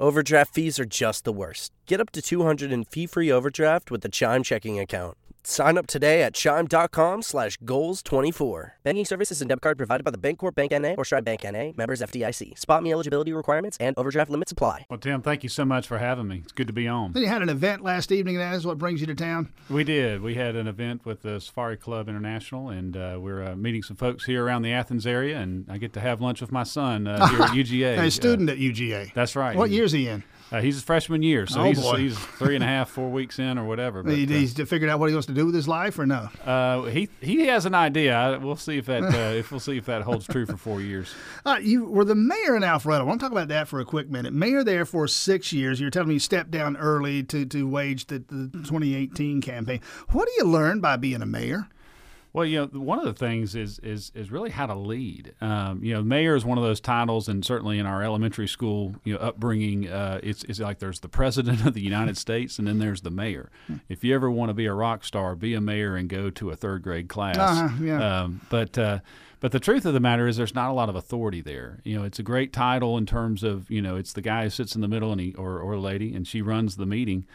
Overdraft fees are just the worst. Get up to 200 in fee-free overdraft with the Chime checking account. Sign up today at chime.com slash goals24. Banking services and debit card provided by the Bancorp Bank N.A. or Stride Bank N.A. Members FDIC. SpotMe eligibility requirements and overdraft limits apply. Well, Tim, thank you so much for having me. It's good to be on. Then you had an event last evening. That is what brings you to town. We did. We had an event with the Safari Club International, and uh, we're uh, meeting some folks here around the Athens area, and I get to have lunch with my son uh, here at UGA. a student at UGA. That's right. What year is he in? Uh, he's his freshman year, so Oh, he's, he's three and a half, four weeks in, or whatever. But, He, uh, he's figured out what he wants to do with his life, or no? uh, he he has an idea. We'll see if that uh, if we'll see if that holds true for four years. Uh, you were the mayor in Alpharetta. I want to talk about that for a quick minute. Mayor there for six years. You're telling me you stepped down early to, to wage the, the 2018 campaign. What do you learn by being a mayor? Well, you know, one of the things is is is really how to lead. Um, you know, mayor is one of those titles, and certainly in our elementary school, you know, upbringing, uh, it's it's like there's the president of the United States, and then there's the mayor. If you ever want to be a rock star, be a mayor and go to a third grade class. Uh-huh, yeah. Um, but uh, but the truth of the matter is, there's not a lot of authority there. You know, it's a great title in terms of you know, it's the guy who sits in the middle and he or or lady, and she runs the meeting.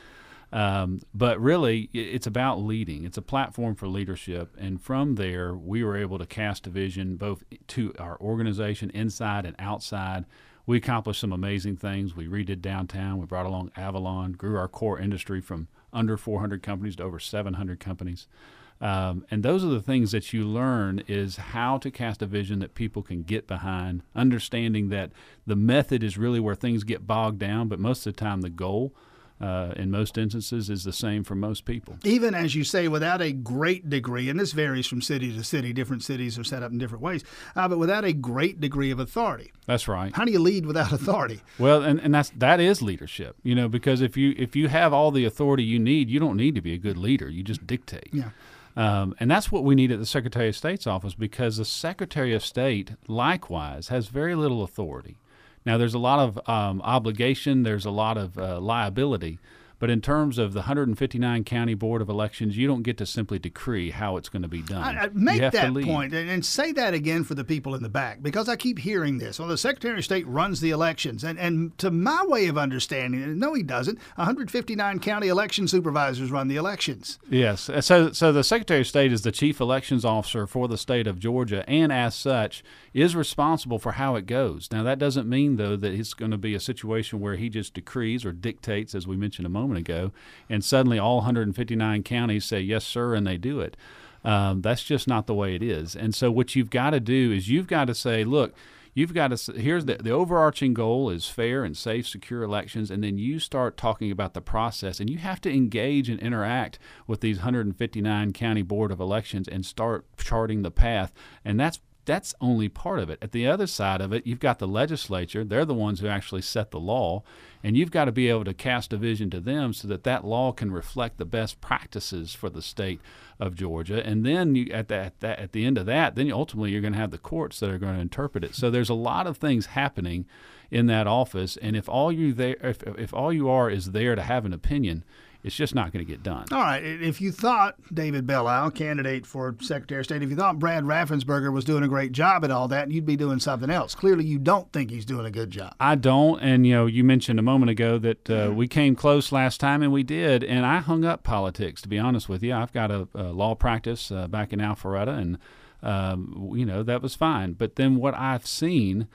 Um, but really, it's about leading. It's a platform for leadership, and from there, we were able to cast a vision both to our organization inside and outside. We accomplished some amazing things. We redid downtown. We brought along Avalon, grew our core industry from under 400 companies to over 700 companies. Um, and those are the things that you learn is how to cast a vision that people can get behind, understanding that the method is really where things get bogged down, but most of the time the goal uh, in most instances is the same for most people. Even as you say, without a great degree, and this varies from city to city, different cities are set up in different ways, uh, but without a great degree of authority. That's right. How do you lead without authority? Well, and, and that's that is leadership, you know, because if you if you have all the authority you need, you don't need to be a good leader. You just dictate. Yeah. Um, and that's what we need at the Secretary of State's office because the Secretary of State, likewise, has very little authority. Now, there's a lot of um, obligation, there's a lot of uh, liability, but in terms of the 159 County Board of Elections, you don't get to simply decree how it's going to be done. I, I make that point and, say that again for the people in the back because I keep hearing this. Well, the Secretary of State runs the elections, and, and to my way of understanding no, he doesn't. 159 county election supervisors run the elections. Yes. Uh, So, so the Secretary of State is the chief elections officer for the state of Georgia, and as such, is responsible for how it goes. Now, that doesn't mean though that it's going to be a situation where he just decrees or dictates, as we mentioned a moment ago, and suddenly all 159 counties say yes, sir, and they do it. Um, that's just not the way it is. And so, what you've got to do is you've got to say, look. You've got to. Here's the the overarching goal is fair and safe, secure elections, and then you start talking about the process, and you have to engage and interact with these 159 county board of elections and start charting the path. And that's that's only part of it. At the other side of it, you've got the legislature. They're the ones who actually set the law, and you've got to be able to cast a vision to them so that that law can reflect the best practices for the state of Georgia. And then you, at, that, at the end of that, then ultimately you're going to have the courts that are going to interpret it. So there's a lot of things happening in that office, and if all you there, if, if all you are is there to have an opinion, it's just not going to get done. All right. If you thought David Belle Isle, candidate for Secretary of State, if you thought Brad Raffensperger was doing a great job at all that, you'd be doing something else. Clearly, you don't think he's doing a good job. I don't, and you know, you mentioned a moment ago that uh, we came close last time, and we did, and I hung up politics. To be honest with you, I've got a, a law practice uh, back in Alpharetta, and um, you know that was fine. But then what I've seen,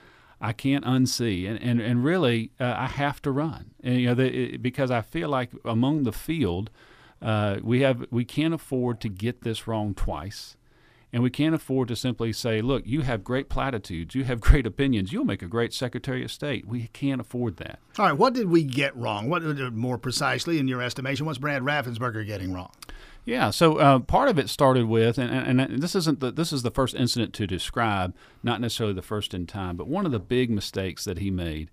I can't unsee, and and, and really, uh, I have to run, and you know, the, it, because I feel like among the field, uh, we have we can't afford to get this wrong twice. And we can't afford to simply say, look, you have great platitudes, you have great opinions, you'll make a great Secretary of State. We can't afford that. All right. What did we get wrong? What, more precisely, in your estimation, what's Brad Raffensperger getting wrong? Yeah, so uh, part of it started with, and, and, and this isn't the, this is the first incident to describe, not necessarily the first in time, but one of the big mistakes that he made,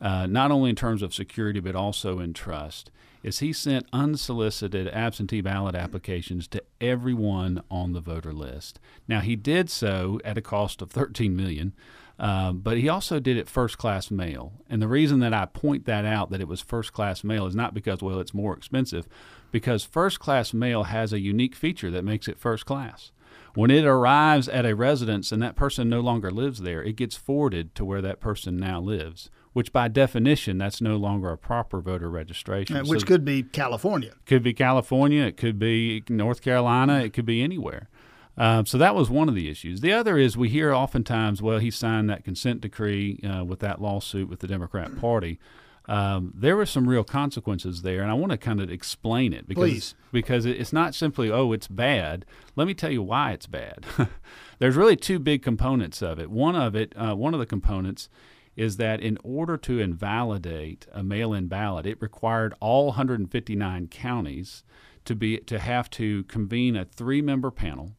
uh, not only in terms of security but also in trust, is he sent unsolicited absentee ballot applications to everyone on the voter list. Now he did so at a cost of 13 million. Um, but he also did it first class mail. And the reason that I point that out that it was first class mail is not because, well, it's more expensive, because first class mail has a unique feature that makes it first class. When it arrives at a residence and that person no longer lives there, it gets forwarded to where that person now lives, which by definition, that's no longer a proper voter registration. Uh, which So- could be California. could be California, it could be North Carolina, it could be anywhere. Um, so that was one of the issues. The other is we hear oftentimes, well, he signed that consent decree uh, with that lawsuit with the Democrat Party. Um, there were some real consequences there, and I want to kind of explain it because Please. because it's not simply oh it's bad. Let me tell you why it's bad. There's really two big components of it. One of it, uh, one of the components is that in order to invalidate a mail-in ballot, it required all 159 counties to be to have to convene a three-member panel,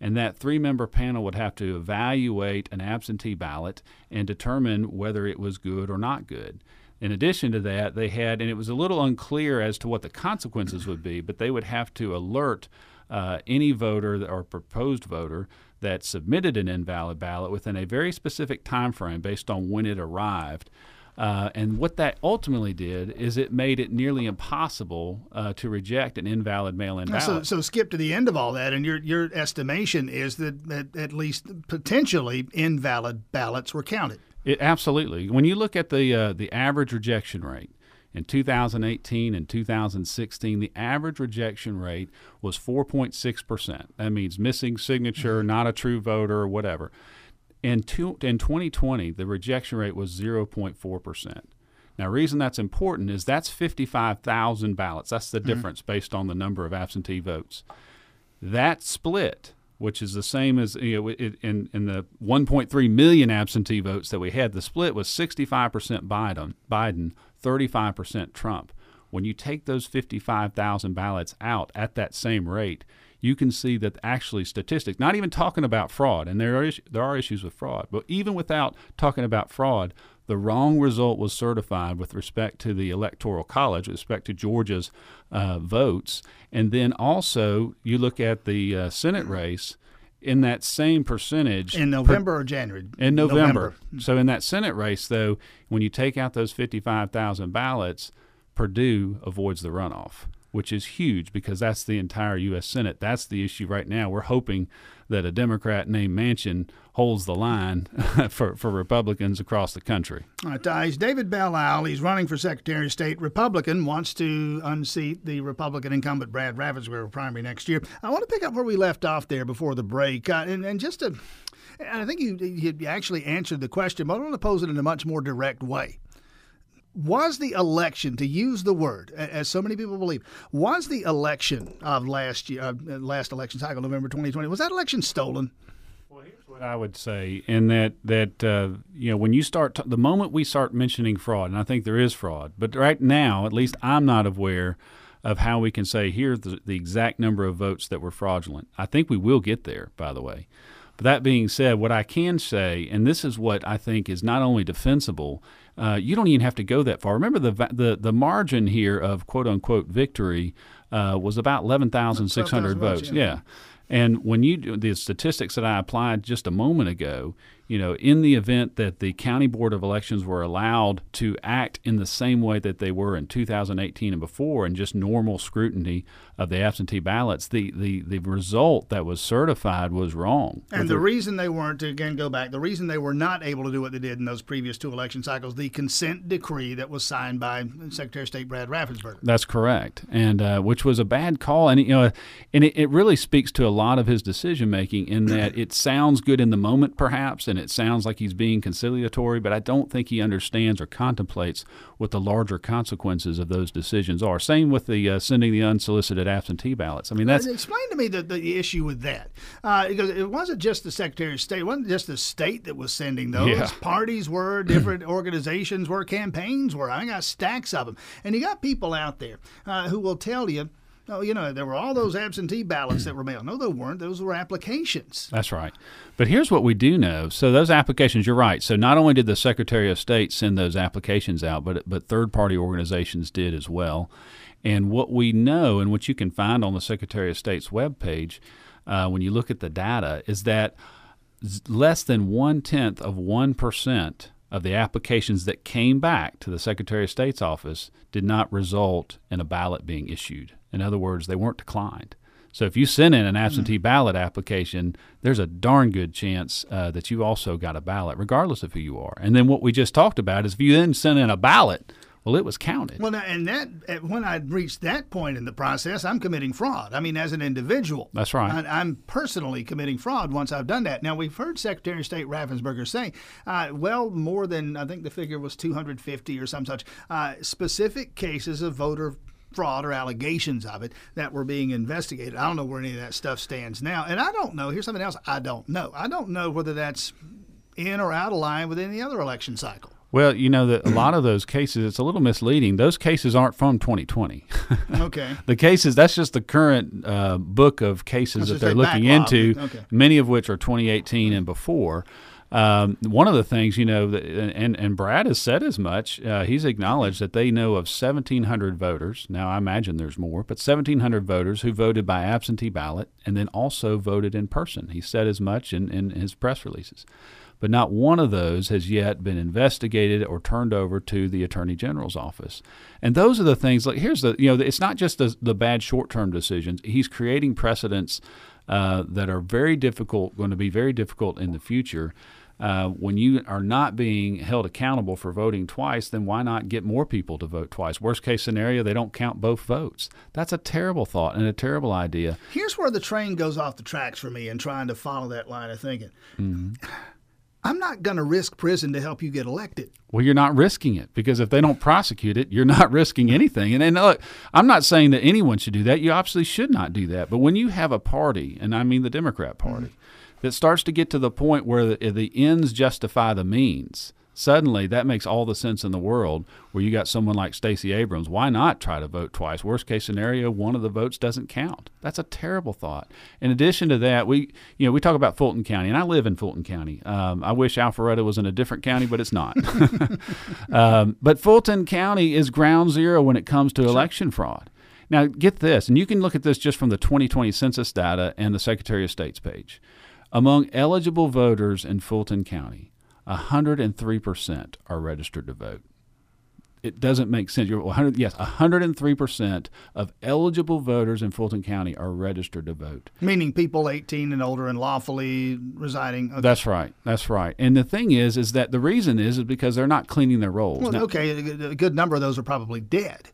and that three-member panel would have to evaluate an absentee ballot and determine whether it was good or not good. In addition to that, they had, and it was a little unclear as to what the consequences would be, but they would have to alert uh, any voter or proposed voter that submitted an invalid ballot within a very specific time frame based on when it arrived. Uh, and what that ultimately did is it made it nearly impossible uh, to reject an invalid mail-in So, ballot. so skip to the end of all that, and your your estimation is that, that at least potentially invalid ballots were counted. It, absolutely. When you look at the uh, the average rejection rate in 2018 and 2016, the average rejection rate was 4.6 percent. That means missing signature, not a true voter, or whatever. In, two, in 2020, the rejection rate was 0.4 percent. Now, reason that's important is that's 55,000 ballots. That's the difference based on the number of absentee votes. That split, which is the same as you know, it, in in the 1.3 million absentee votes that we had, the split was 65% Biden, Biden, 35% Trump. When you take those 55,000 ballots out at that same rate, you can see that actually statistics, not even talking about fraud, and there are there are issues with fraud, but even without talking about fraud, the wrong result was certified with respect to the electoral college, with respect to Georgia's uh, votes, and then also you look at the uh, Senate race. In that same percentage, In November or January? in November. So in that Senate race, though, when you take out those 55,000 ballots, Perdue avoids the runoff, which is huge because that's the entire U.S. Senate. That's the issue right now. We're hoping that a Democrat named Manchin holds the line for, for Republicans across the country. All right, guys. David Belle Isle, he's running for Secretary of State. Republican wants to unseat the Republican incumbent Brad Raffensperger primary next year. I want to pick up where we left off there before the break, uh, and, and just to, and I think you, you actually answered the question, but I want to pose it in a much more direct way. Was the election, to use the word, as so many people believe, was the election of last year, uh, last election cycle, November 2020, was that election stolen? I would say, in that that uh, you know when you start t- the moment we start mentioning fraud, and I think there is fraud, but right now, at least I'm not aware of how we can say here the, the exact number of votes that were fraudulent. I think we will get there, by the way. But that being said, what I can say, and this is what I think is not only defensible, uh, you don't even have to go that far. Remember the the the margin here of quote unquote victory uh, was about eleven thousand six hundred votes, votes. yeah. yeah. And when you do the statistics that I applied just a moment ago, you know, in the event that the county board of elections were allowed to act in the same way that they were in 2018 and before, and just normal scrutiny of the absentee ballots, the the, the result that was certified was wrong. And the reason they weren't, to again go back, the reason they were not able to do what they did in those previous two election cycles, the consent decree that was signed by Secretary of State Brad Raffensperger. That's correct, and uh, which was a bad call, and you know, and it, it really speaks to a lot of his decision making in that it sounds good in the moment, perhaps, and it sounds like he's being conciliatory, but I don't think he understands or contemplates what the larger consequences of those decisions are. Same with the uh, sending the unsolicited absentee ballots. I mean, that's Explain to me the, the issue with that. Uh, because it wasn't just the Secretary of State, it wasn't just the state that was sending those. Yeah. Parties were, different organizations were, campaigns were. I got stacks of them. And you got people out there uh, who will tell you, oh, you know, there were all those absentee ballots that were mailed. No, there weren't. Those were applications. That's right. But here's what we do know. So those applications, you're right. So not only did the Secretary of State send those applications out, but but third party organizations did as well. And what we know, and what you can find on the Secretary of State's webpage, uh, when you look at the data, is that less than one tenth of one percent of the applications that came back to the Secretary of State's office did not result in a ballot being issued. In other words, they weren't declined. So if you send in an absentee mm-hmm. ballot application, there's a darn good chance uh, that you also got a ballot, regardless of who you are. And then what we just talked about is if you then send in a ballot, well, it was counted. Well, and that when I reached that point in the process, I'm committing fraud. I mean, as an individual, that's right. I, am personally committing fraud once I've done that. Now we've heard Secretary of State Raffensperger say, uh, well, more than I think the figure was 250 or some such uh, specific cases of voter fraud or allegations of it that were being investigated. I don't know where any of that stuff stands now, and I don't know. Here's something else I don't know. I don't know whether that's in or out of line with any other election cycle. Well, you know that a lot of those cases, it's a little misleading. Those cases aren't from 2020. okay. The cases, that's just the current uh, book of cases that they're looking into, okay. many of which are 2018 and before. Um, one of the things, you know, and, and Brad has said as much, uh, he's acknowledged that they know of 1,700 voters. Now, I imagine there's more, but 1,700 voters who voted by absentee ballot and then also voted in person. He said as much in, in his press releases but not one of those has yet been investigated or turned over to the attorney general's office. And those are the things. Like here's the you know it's not just the, the bad short term decisions. He's creating precedents uh, that are very difficult, going to be very difficult in the future. Uh, when you are not being held accountable for voting twice, then why not get more people to vote twice? Worst case scenario, they don't count both votes. That's a terrible thought and a terrible idea. Here's where the train goes off the tracks for me in trying to follow that line of thinking. Mm-hmm. I'm not going to risk prison to help you get elected. Well, you're not risking it because if they don't prosecute it, you're not risking anything. And, and look, I'm not saying that anyone should do that. You absolutely should not do that. But when you have a party, and I mean the Democrat Party, mm-hmm. That starts to get to the point where the, the ends justify the means, Suddenly, that makes all the sense in the world where you got someone like Stacey Abrams. Why not try to vote twice? Worst case scenario, one of the votes doesn't count. That's a terrible thought. In addition to that, we you know we talk about Fulton County, and I live in Fulton County. Um, I wish Alpharetta was in a different county, but it's not. um, but Fulton County is ground zero when it comes to sure. election fraud. Now, get this, and you can look at this just from the 2020 census data and the Secretary of State's page. Among eligible voters in Fulton County, 103% are registered to vote. It doesn't make sense. You're 100, yes, 103% of eligible voters in Fulton County are registered to vote. Meaning people 18 and older and lawfully residing. Okay. That's right. That's right. And the thing is, is that the reason is, is because they're not cleaning their rolls. Well, now, okay, a good number of those are probably dead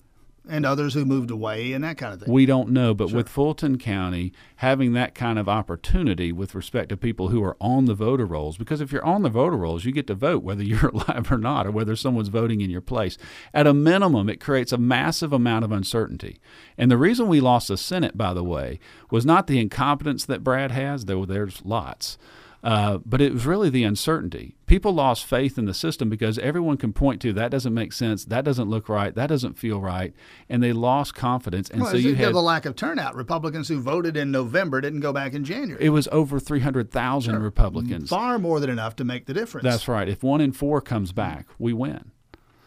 and others who moved away and that kind of thing. We don't know, but sure. with Fulton County having that kind of opportunity with respect to people who are on the voter rolls, because if you're on the voter rolls, you get to vote whether you're alive or not, or whether someone's voting in your place. At a minimum, it creates a massive amount of uncertainty. And the reason we lost the Senate, by the way, was not the incompetence that Brad has, though there's lots. Uh, but it was really the uncertainty. People lost faith in the system because everyone can point to that doesn't make sense, that doesn't look right, that doesn't feel right, and they lost confidence. And well, so you had the lack of turnout. Republicans who voted in November didn't go back in January. It was over three hundred thousand sure. Republicans, far more than enough to make the difference. That's right. If one in four comes back, we win.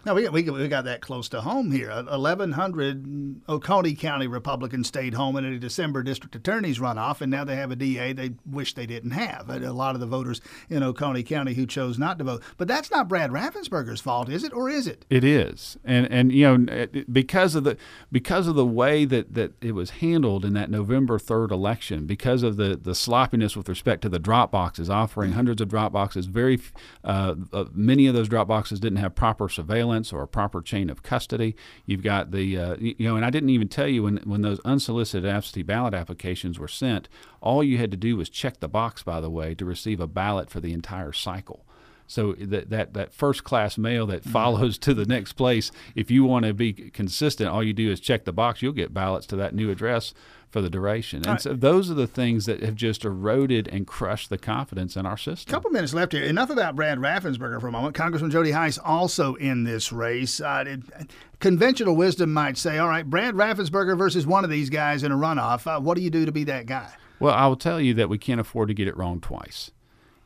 No, we, we, we got that close to home here. 1,100 Oconee County Republicans stayed home in a December district attorney's runoff, and now they have a DA they wish they didn't have. A lot of the voters in Oconee County who chose not to vote. But that's not Brad Raffensperger's fault, is it, or is it? It is, and and you know because of the because of the way that, that it was handled in that November third election, because of the the sloppiness with respect to the drop boxes, offering hundreds of drop boxes, very uh, uh, many of those drop boxes didn't have proper surveillance or a proper chain of custody. You've got the, uh, you know, and I didn't even tell you when, when those unsolicited absentee ballot applications were sent, all you had to do was check the box, by the way, to receive a ballot for the entire cycle. So that that, that first class mail that mm-hmm. follows to the next place, if you want to be consistent, all you do is check the box. You'll get ballots to that new address for the duration. And right. so those are the things that have just eroded and crushed the confidence in our system. A couple minutes left here. Enough about Brad Raffensperger for a moment. Congressman Jody Hice also in this race. Uh, conventional wisdom might say, all right, Brad Raffensperger versus one of these guys in a runoff. Uh, what do you do to be that guy? Well, I will tell you that we can't afford to get it wrong twice.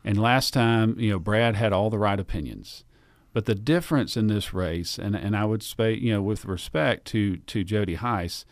And last time, you know, Brad had all the right opinions. But the difference in this race, and, and I would say, you know, with respect to, to Jody Hice,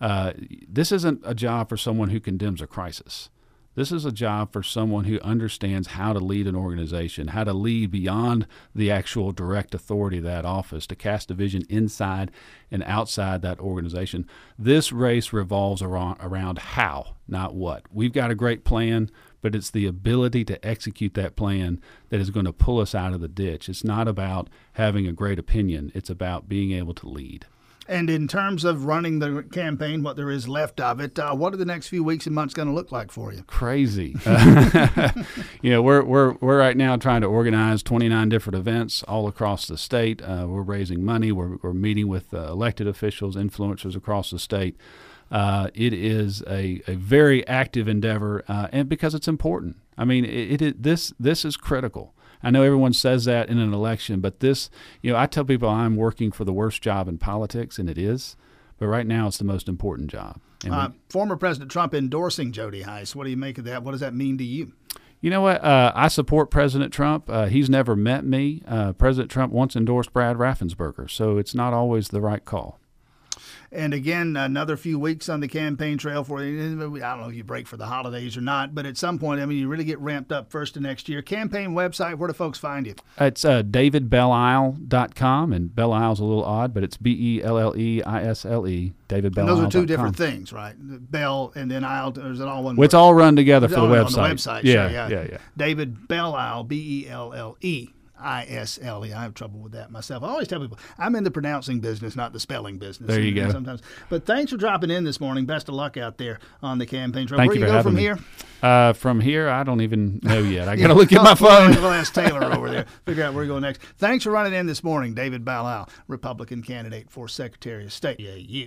uh, this isn't a job for someone who condemns a crisis. This is a job for someone who understands how to lead an organization, how to lead beyond the actual direct authority of that office, to cast a vision inside and outside that organization. This race revolves around, around how, not what. We've got a great plan, but it's the ability to execute that plan that is going to pull us out of the ditch. It's not about having a great opinion, it's about being able to lead. And in terms of running the campaign, what there is left of it, uh, what are the next few weeks and months going to look like for you? Crazy. Uh, you know, we're, we're, we're right now trying to organize 29 different events all across the state. Uh, we're raising money, we're, we're meeting with uh, elected officials, influencers across the state. Uh, it is a, a very active endeavor, uh, and because it's important. I mean, it, it, this this is critical. I know everyone says that in an election, but this, you know, I tell people I'm working for the worst job in politics, and it is. But right now, it's the most important job. Uh, we, former President Trump endorsing Jody Hice. What do you make of that? What does that mean to you? You know what? Uh, I support President Trump. Uh, he's never met me. Uh, President Trump once endorsed Brad Raffensperger, so it's not always the right call. And again, another few weeks on the campaign trail for you. I don't know if you break for the holidays or not, but at some point, I mean, you really get ramped up first of next year. Campaign website, where do folks find you? It's uh, davidbelleisle.com, and Belle Isle's a little odd, but it's B E L L E I S L E. David Belle. those are two different things, right? Bell and then Isle, is it all one? Well, it's all run together for the website. On the website, yeah, yeah, yeah, yeah. David Belle Isle, B E L L E I S L E. I have trouble with that myself. I always tell people I'm in the pronouncing business, not the spelling business. There you go. Sometimes, but thanks for dropping in this morning. Best of luck out there on the campaign trail. Thank Where you, you go from me. here? Uh, from here, I don't even know yet. I got to look at my phone. We'll ask Taylor over there. Figure out where we go next. Thanks for running in this morning, David Isle, Republican candidate for Secretary of State. Yeah, you.